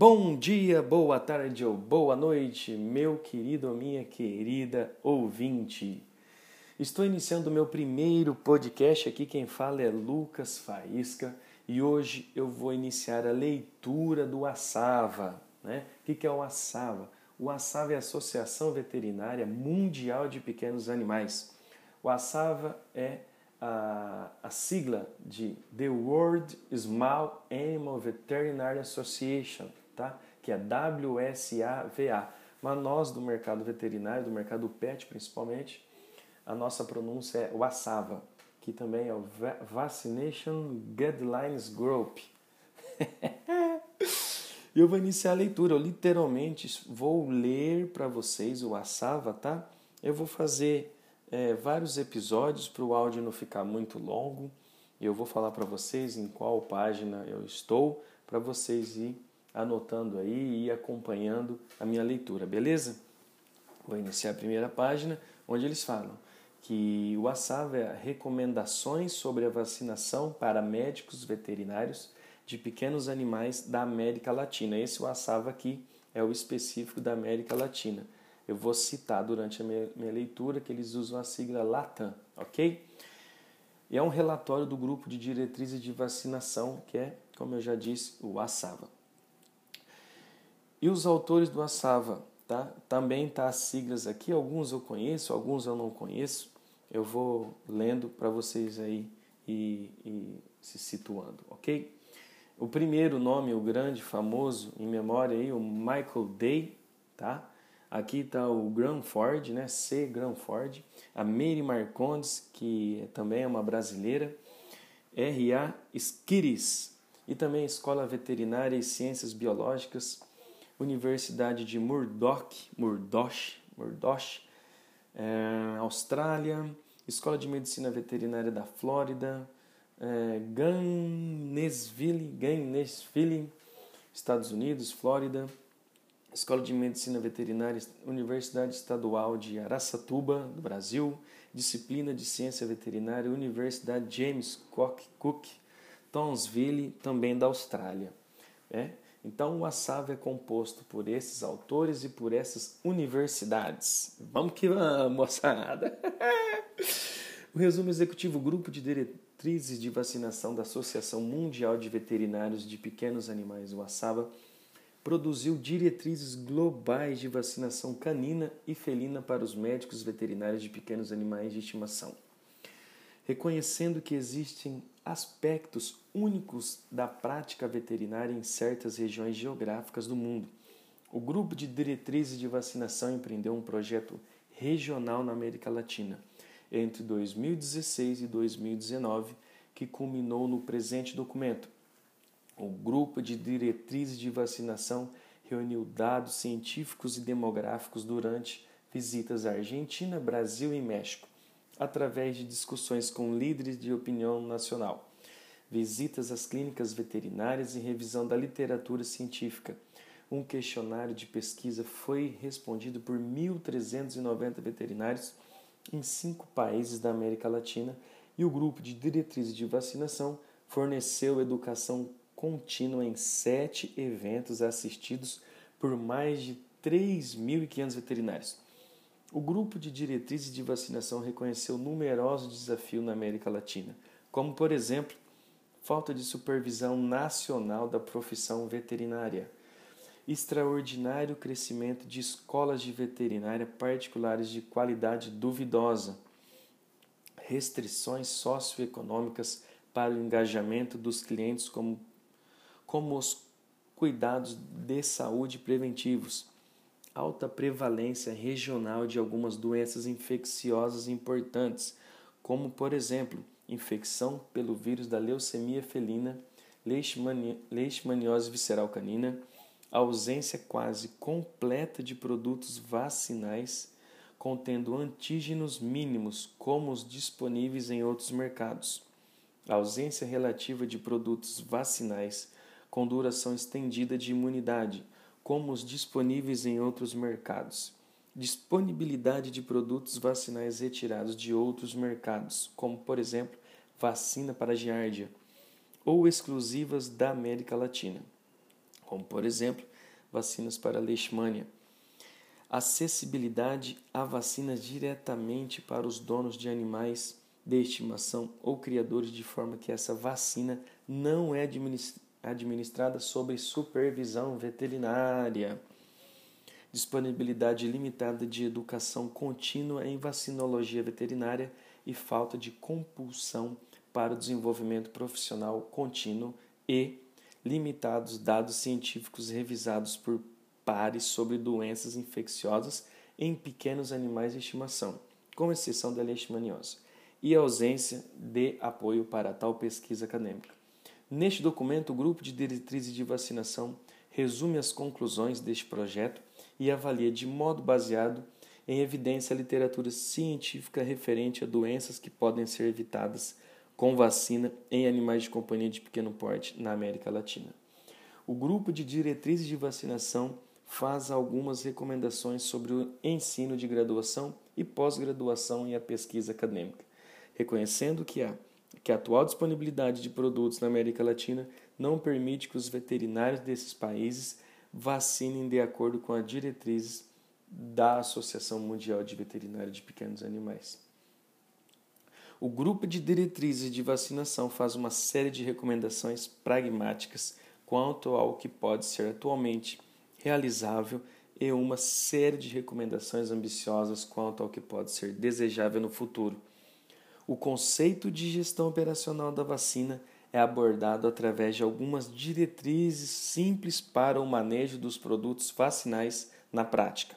Bom dia, boa tarde ou boa noite, meu querido ou minha querida ouvinte. Estou iniciando o meu primeiro podcast aqui. Quem fala é Lucas Faísca e hoje eu vou iniciar a leitura do ASAVA. Né? O que é o ASAVA? O ASAVA é a Associação Veterinária Mundial de Pequenos Animais. O ASAVA é a, a sigla de The World Small Animal Veterinary Association tá? que é WSAVA. Mas nós do mercado veterinário, do mercado pet principalmente, a nossa pronúncia é WASAVA, que também é o Vaccination Guidelines Group. eu vou iniciar a leitura, eu literalmente vou ler para vocês o WASAVA, tá? Eu vou fazer é, vários episódios para o áudio não ficar muito longo. Eu vou falar para vocês em qual página eu estou, para vocês ir anotando aí e acompanhando a minha leitura, beleza? Vou iniciar a primeira página, onde eles falam que o ASAV é recomendações sobre a vacinação para médicos veterinários de pequenos animais da América Latina. Esse o ASAV aqui é o específico da América Latina. Eu vou citar durante a minha, minha leitura que eles usam a sigla LATAM, ok? E é um relatório do grupo de diretrizes de vacinação, que é, como eu já disse, o ASAVA. E os autores do Assava, tá? Também tá as siglas aqui, alguns eu conheço, alguns eu não conheço. Eu vou lendo para vocês aí e, e, se situando, ok? O primeiro nome, o grande, famoso, em memória aí, o Michael Day, tá? Aqui está o Granford, né? C. Granford. A Mary Marcondes, que também é uma brasileira. R.A. Skiris. E também Escola Veterinária e Ciências Biológicas Universidade de Murdoch, Murdoch, Murdoch é, Austrália, Escola de Medicina Veterinária da Flórida, é, Gainesville, Gainesville, Estados Unidos, Flórida, Escola de Medicina Veterinária, Universidade Estadual de Araçatuba, do Brasil, Disciplina de Ciência Veterinária, Universidade James Cook, Townsville, também da Austrália. É? Então, o ASAV é composto por esses autores e por essas universidades. Vamos que vamos, moçada! o resumo executivo Grupo de Diretrizes de Vacinação da Associação Mundial de Veterinários de Pequenos Animais, o ASAVA, produziu diretrizes globais de vacinação canina e felina para os médicos veterinários de pequenos animais de estimação reconhecendo que existem aspectos únicos da prática veterinária em certas regiões geográficas do mundo. O grupo de diretrizes de vacinação empreendeu um projeto regional na América Latina entre 2016 e 2019, que culminou no presente documento. O grupo de diretrizes de vacinação reuniu dados científicos e demográficos durante visitas à Argentina, Brasil e México através de discussões com líderes de opinião nacional, visitas às clínicas veterinárias e revisão da literatura científica. Um questionário de pesquisa foi respondido por 1.390 veterinários em cinco países da América Latina e o grupo de diretrizes de vacinação forneceu educação contínua em sete eventos assistidos por mais de 3.500 veterinários. O grupo de diretrizes de vacinação reconheceu numerosos desafios na América Latina, como, por exemplo, falta de supervisão nacional da profissão veterinária, extraordinário crescimento de escolas de veterinária particulares de qualidade duvidosa, restrições socioeconômicas para o engajamento dos clientes como, como os cuidados de saúde preventivos, alta prevalência regional de algumas doenças infecciosas importantes, como, por exemplo, infecção pelo vírus da leucemia felina, leishmaniose visceral canina, ausência quase completa de produtos vacinais contendo antígenos mínimos como os disponíveis em outros mercados, ausência relativa de produtos vacinais com duração estendida de imunidade, como os disponíveis em outros mercados. Disponibilidade de produtos vacinais retirados de outros mercados, como por exemplo vacina para giardia, ou exclusivas da América Latina. como por exemplo vacinas para leishmania. Acessibilidade a vacinas diretamente para os donos de animais de estimação ou criadores, de forma que essa vacina não é administrada sob supervisão veterinária. Disponibilidade limitada de educação contínua em vacinologia veterinária e falta de compulsão para o desenvolvimento profissional contínuo e limitados dados científicos revisados por pares sobre doenças infecciosas em pequenos animais de estimação, com exceção da leishmaniose, e ausência de apoio para tal pesquisa acadêmica. Neste documento, o grupo de diretrizes de vacinação resume as conclusões deste projeto e avalia de modo baseado em evidência a literatura científica referente a doenças que podem ser evitadas com vacina em animais de companhia de pequeno porte na América Latina. O grupo de diretrizes de vacinação faz algumas recomendações sobre o ensino de graduação e pós-graduação e a pesquisa acadêmica, reconhecendo que a, que a atual disponibilidade de produtos na América Latina não permite que os veterinários desses países vacinem de acordo com as diretrizes da Associação Mundial de Veterinária de Pequenos Animais. O grupo de diretrizes de vacinação faz uma série de recomendações pragmáticas quanto ao que pode ser atualmente realizável e uma série de recomendações ambiciosas quanto ao que pode ser desejável no futuro. O conceito de gestão operacional da vacina é abordado através de algumas diretrizes simples para o manejo dos produtos vacinais na prática.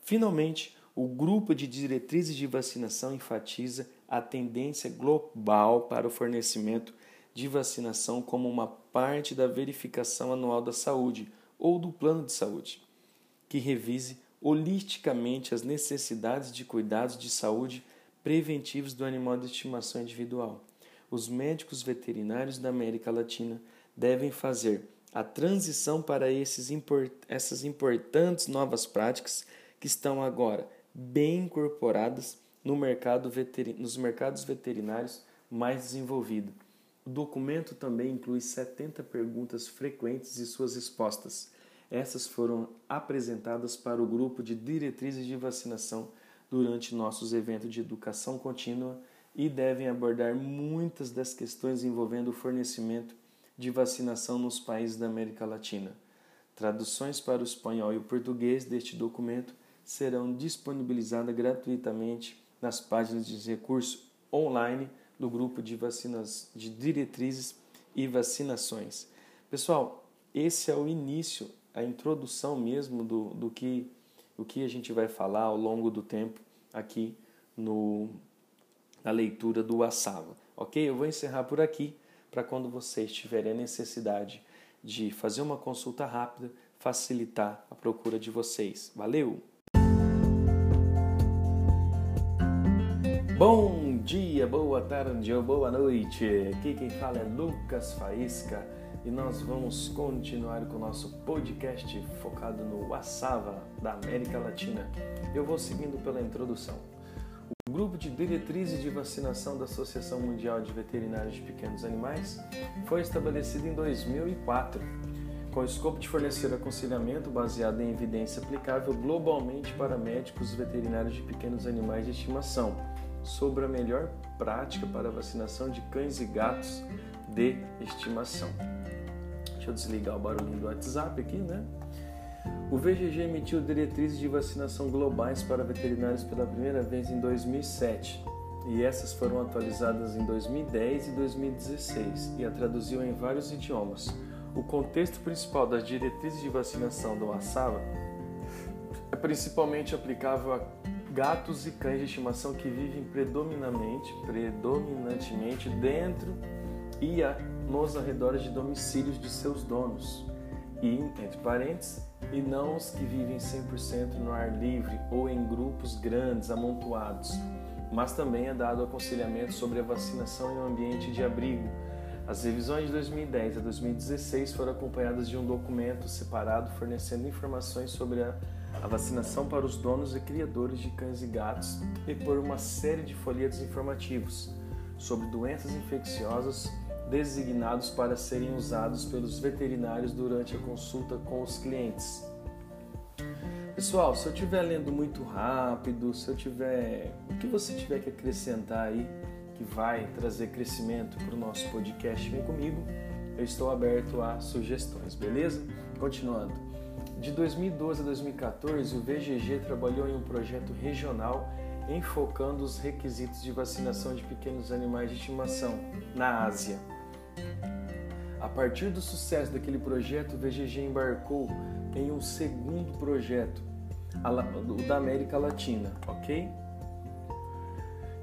Finalmente, o grupo de diretrizes de vacinação enfatiza a tendência global para o fornecimento de vacinação como uma parte da verificação anual da saúde ou do plano de saúde, que revise holisticamente as necessidades de cuidados de saúde preventivos do animal de estimação individual. Os médicos veterinários da América Latina devem fazer a transição para esses import essas importantes novas práticas que estão agora bem incorporadas no mercado nos mercados veterinários mais desenvolvidos. O documento também inclui 70 perguntas frequentes e suas respostas. Essas foram apresentadas para o grupo de diretrizes de vacinação durante nossos eventos de educação contínua e devem abordar muitas das questões envolvendo o fornecimento de vacinação nos países da América Latina. Traduções para o espanhol e o português deste documento serão disponibilizadas gratuitamente nas páginas de recurso online do grupo de vacinas de diretrizes e vacinações. Pessoal, esse é o início, a introdução mesmo do, do que o que a gente vai falar ao longo do tempo aqui no, na leitura do Assava. Ok? Eu vou encerrar por aqui para quando vocês tiverem a necessidade de fazer uma consulta rápida, facilitar a procura de vocês. Valeu! Bom dia, boa tarde ou boa noite. Aqui quem fala é Lucas Faísca e nós vamos continuar com o nosso podcast focado no Wassava da América Latina. Eu vou seguindo pela introdução. O grupo de diretrizes de vacinação da Associação Mundial de Veterinários de Pequenos Animais foi estabelecido em 2004, com o escopo de fornecer aconselhamento baseado em evidência aplicável globalmente para médicos veterinários de pequenos animais de estimação sobre a melhor prática para a vacinação de cães e gatos de estimação. Deixa eu desligar o barulhinho do WhatsApp aqui, né? O VGG emitiu diretrizes de vacinação globais para veterinários pela primeira vez em 2007 e essas foram atualizadas em 2010 e 2016 e a traduziu em vários idiomas. O contexto principal das diretrizes de vacinação do ASAVA é principalmente aplicável a gatos e cães de estimação que vivem predominantemente, predominantemente dentro e a, nos arredores de domicílios de seus donos, e, entre parênteses, e não os que vivem 100% no ar livre ou em grupos grandes amontoados. Mas também é dado aconselhamento sobre a vacinação em um ambiente de abrigo. As revisões de 2010 a 2016 foram acompanhadas de um documento separado fornecendo informações sobre a a vacinação para os donos e criadores de cães e gatos e por uma série de folhetos informativos sobre doenças infecciosas designados para serem usados pelos veterinários durante a consulta com os clientes. Pessoal, se eu estiver lendo muito rápido, se eu tiver. O que você tiver que acrescentar aí, que vai trazer crescimento para o nosso podcast, vem comigo. Eu estou aberto a sugestões, beleza? Continuando. De 2012 a 2014, o VGG trabalhou em um projeto regional enfocando os requisitos de vacinação de pequenos animais de estimação na Ásia. A partir do sucesso daquele projeto, o VGG embarcou em um segundo projeto, o da América Latina, ok?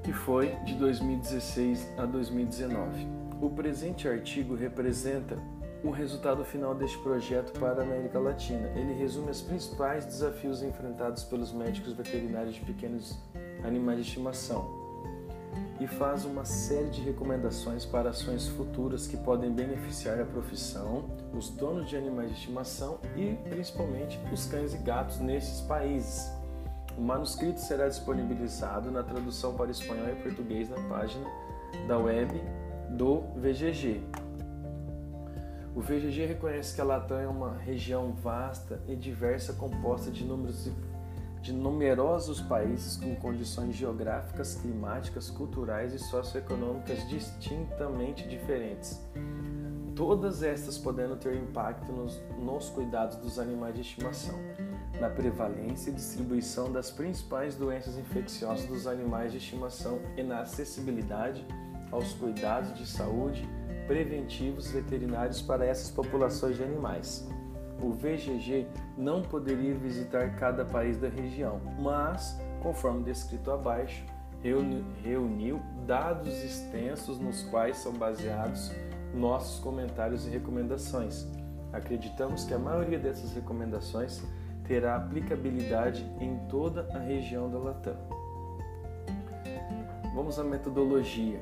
Que foi de 2016 a 2019. O presente artigo representa o resultado final deste projeto para a América Latina. Ele resume os principais desafios enfrentados pelos médicos veterinários de pequenos animais de estimação e faz uma série de recomendações para ações futuras que podem beneficiar a profissão, os donos de animais de estimação e principalmente os cães e gatos nesses países. O manuscrito será disponibilizado na tradução para espanhol e português na página da web do VGG. O VGG reconhece que a Latam é uma região vasta e diversa composta de números de numerosos países com condições geográficas, climáticas, culturais e socioeconômicas distintamente diferentes. Todas estas podendo ter impacto nos, nos cuidados dos animais de estimação, na prevalência e distribuição das principais doenças infecciosas dos animais de estimação e na acessibilidade aos cuidados de saúde preventivos veterinários para essas populações de animais o VGG não poderia visitar cada país da região, mas, conforme descrito abaixo, reuniu dados extensos nos quais são baseados nossos comentários e recomendações. Acreditamos que a maioria dessas recomendações terá aplicabilidade em toda a região da Latam. Vamos à metodologia.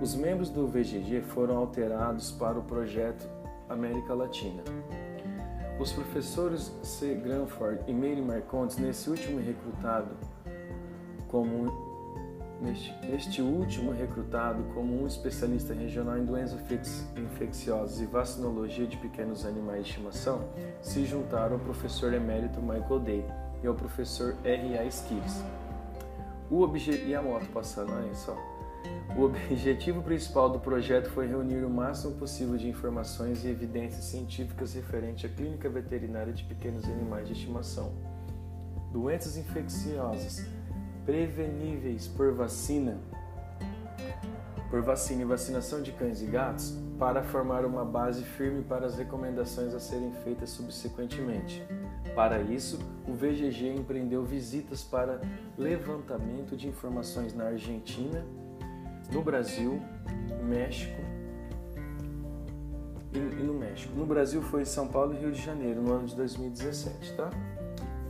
Os membros do VGG foram alterados para o projeto América Latina. Os professores C. Granford e Mary Marcondes, nesse último recrutado como neste, este último recrutado como um especialista regional em doenças infecciosas e vacinologia de pequenos animais de estimação, se juntaram ao professor emérito Michael Day e ao professor R. A. Skills. O objetivo e a moto passando aí só. O objetivo principal do projeto foi reunir o máximo possível de informações e evidências científicas referente à clínica veterinária de pequenos animais de estimação. Doenças infecciosas preveníveis por vacina, por vacina e vacinação de cães e gatos, para formar uma base firme para as recomendações a serem feitas subsequentemente. Para isso, o VGG empreendeu visitas para levantamento de informações na Argentina no Brasil, México e, no México. No Brasil foi São Paulo e Rio de Janeiro no ano de 2017, tá?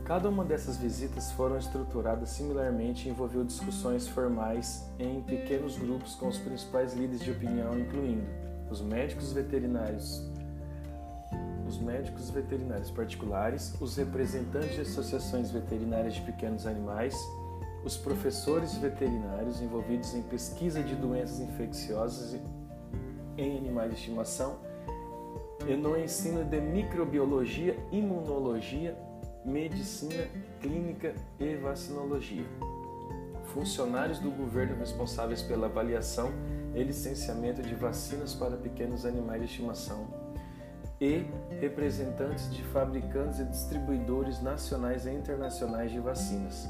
Cada uma dessas visitas foram estruturadas similarmente e envolveu discussões formais em pequenos grupos com os principais líderes de opinião, incluindo os médicos veterinários, os médicos veterinários particulares, os representantes de associações veterinárias de pequenos animais, os professores veterinários envolvidos em pesquisa de doenças infecciosas em animais de estimação e no ensino de microbiologia, imunologia, medicina clínica e vacinologia. Funcionários do governo responsáveis pela avaliação e licenciamento de vacinas para pequenos animais de estimação e representantes de fabricantes e distribuidores nacionais e internacionais de vacinas.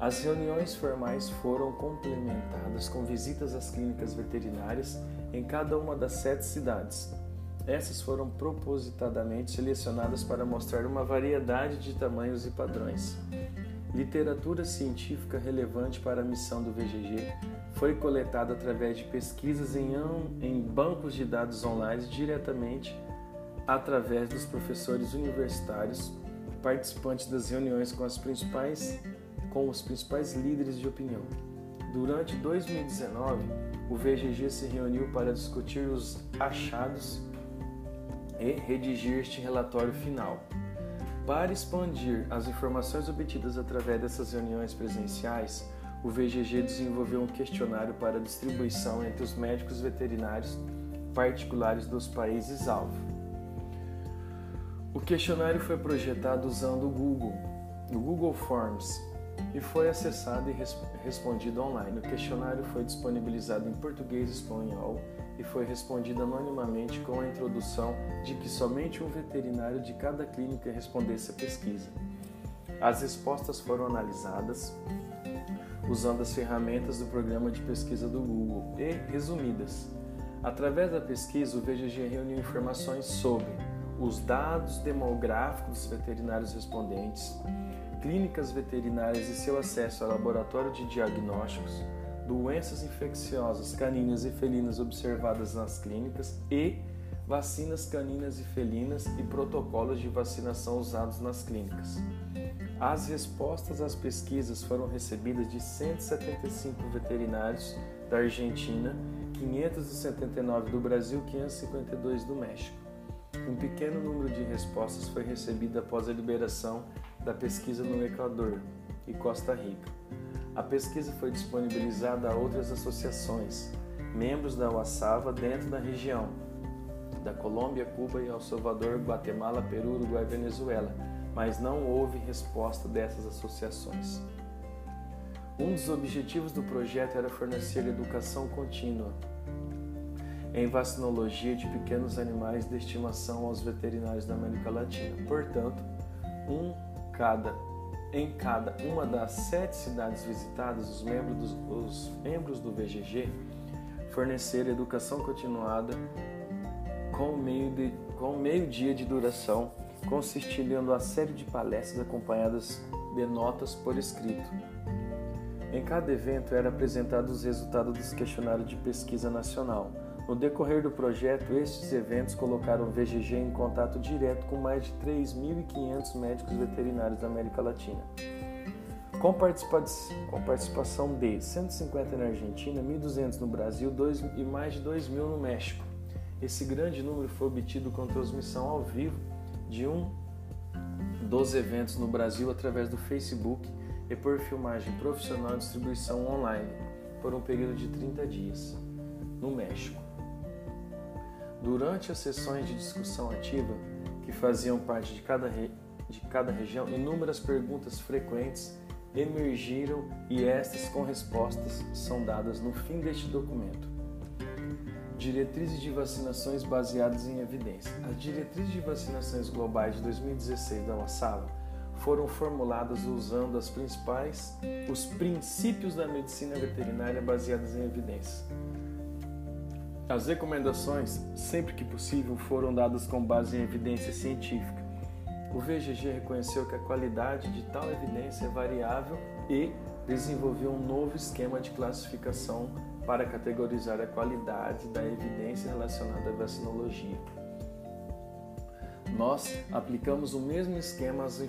As reuniões formais foram complementadas com visitas às clínicas veterinárias em cada uma das sete cidades. Essas foram propositadamente selecionadas para mostrar uma variedade de tamanhos e padrões. Literatura científica relevante para a missão do VGG foi coletada através de pesquisas em, em bancos de dados online diretamente através dos professores universitários participantes das reuniões com as principais com os principais líderes de opinião. Durante 2019, o VGG se reuniu para discutir os achados e redigir este relatório final. Para expandir as informações obtidas através dessas reuniões presenciais, o VGG desenvolveu um questionário para distribuição entre os médicos veterinários particulares dos países-alvo. O questionário foi projetado usando o Google, o Google Forms, e foi acessado e res respondido online. O questionário foi disponibilizado em português e espanhol e foi respondido anonimamente com a introdução de que somente um veterinário de cada clínica respondesse a pesquisa. As respostas foram analisadas usando as ferramentas do programa de pesquisa do Google e resumidas. Através da pesquisa, o VGG reuniu informações sobre os dados demográficos dos veterinários respondentes, clínicas veterinárias e seu acesso ao laboratório de diagnósticos, doenças infecciosas caninas e felinas observadas nas clínicas e vacinas caninas e felinas e protocolos de vacinação usados nas clínicas. As respostas às pesquisas foram recebidas de 175 veterinários da Argentina, 579 do Brasil e 552 do México. Um pequeno número de respostas foi recebido após a liberação da pesquisa no Equador e Costa Rica. A pesquisa foi disponibilizada a outras associações, membros da UASAVA dentro da região, da Colômbia, Cuba e El Salvador, Guatemala, Peru, Uruguai e Venezuela, mas não houve resposta dessas associações. Um dos objetivos do projeto era fornecer educação contínua em vacinologia de pequenos animais de estimação aos veterinários da América Latina. Portanto, um cada, em cada uma das sete cidades visitadas, os membros, dos, os membros do VGG forneceram educação continuada com meio, de, com meio dia de duração consistindo em uma série de palestras acompanhadas de notas por escrito. Em cada evento era apresentado os resultados dos questionários de pesquisa nacional. No decorrer do projeto, estes eventos colocaram o VGG em contato direto com mais de 3.500 médicos veterinários da América Latina. Com, participação de 150 na Argentina, 1.200 no Brasil e mais de 2.000 no México. Esse grande número foi obtido com transmissão ao vivo de um dos eventos no Brasil através do Facebook e por filmagem profissional e distribuição online por um período de 30 dias, no México. Durante as sessões de discussão ativa, que faziam parte de cada, de cada região, inúmeras perguntas frequentes emergiram e estas com respostas são dadas no fim deste documento. Diretrizes de vacinações baseadas em evidência. As diretrizes de vacinações globais de 2016 da UASAVA foram formuladas usando as principais, os princípios da medicina veterinária baseadas em evidência. As recomendações, sempre que possível, foram dadas com base em evidência científica. O VGG reconheceu que a qualidade de tal evidência é variável e desenvolveu um novo esquema de classificação para categorizar a qualidade da evidência relacionada à vacinologia. Nós aplicamos o mesmo esquema às,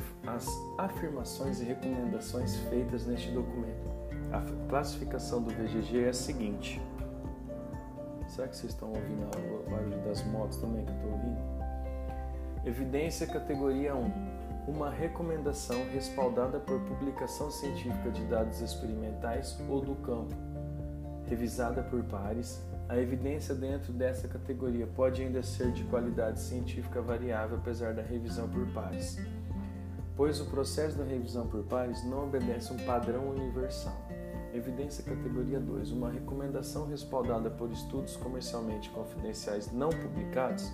afirmações e recomendações feitas neste documento. A classificação do VGG é a seguinte. Será que vocês estão ouvindo o barulho das motos também que eu estou ouvindo? Evidência categoria 1. Uma recomendação respaldada por publicação científica de dados experimentais ou do campo, revisada por pares, a evidência dentro dessa categoria pode ainda ser de qualidade científica variável apesar da revisão por pares, pois o processo da revisão por pares não obedece um padrão universal. Evidência categoria 2. Uma recomendação respaldada por estudos comercialmente confidenciais não publicados,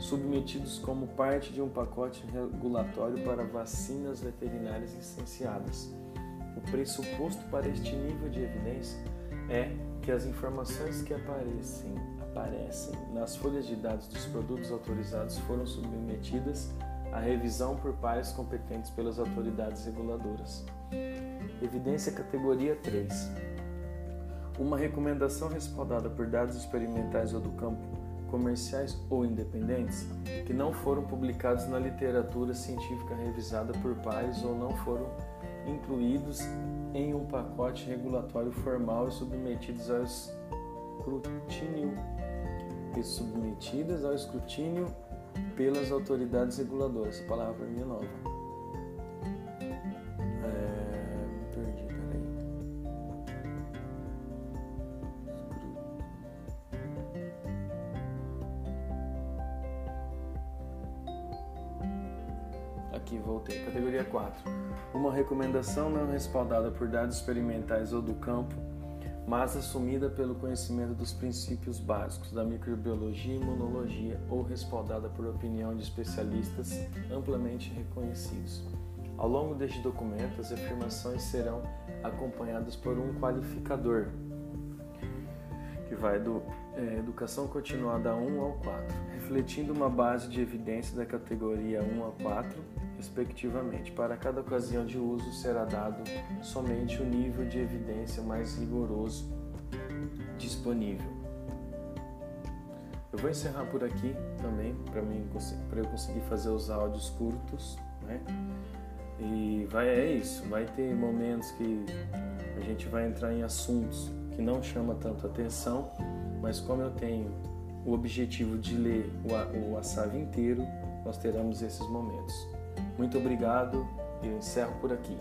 submetidos como parte de um pacote regulatório para vacinas veterinárias licenciadas. O pressuposto para este nível de evidência é que as informações que aparecem, aparecem nas folhas de dados dos produtos autorizados foram submetidas à revisão por pares competentes pelas autoridades reguladoras. Evidência categoria 3. Uma recomendação respaldada por dados experimentais ou do campo, comerciais ou independentes, que não foram publicados na literatura científica revisada por pares ou não foram incluídos em um pacote regulatório formal e submetidos ao escrutínio e submetidas ao escrutínio pelas autoridades reguladoras. Palavra é nova. Aqui voltei. Categoria 4. Uma recomendação não respaldada por dados experimentais ou do campo, mas assumida pelo conhecimento dos princípios básicos da microbiologia e imunologia ou respaldada por opinião de especialistas amplamente reconhecidos. Ao longo deste documento, as afirmações serão acompanhadas por um qualificador, que vai do é, educação continuada 1 ao 4, refletindo uma base de evidência da categoria 1 a 4, respectivamente. Para cada ocasião de uso será dado somente o nível de evidência mais rigoroso disponível. Eu vou encerrar por aqui também, para eu conseguir fazer os áudios curtos, né? E vai, é isso, vai ter momentos que a gente vai entrar em assuntos que não chama tanto atenção, mas como eu tenho o objetivo de ler o, o Assav inteiro, nós teremos esses momentos. Muito obrigado e eu encerro por aqui.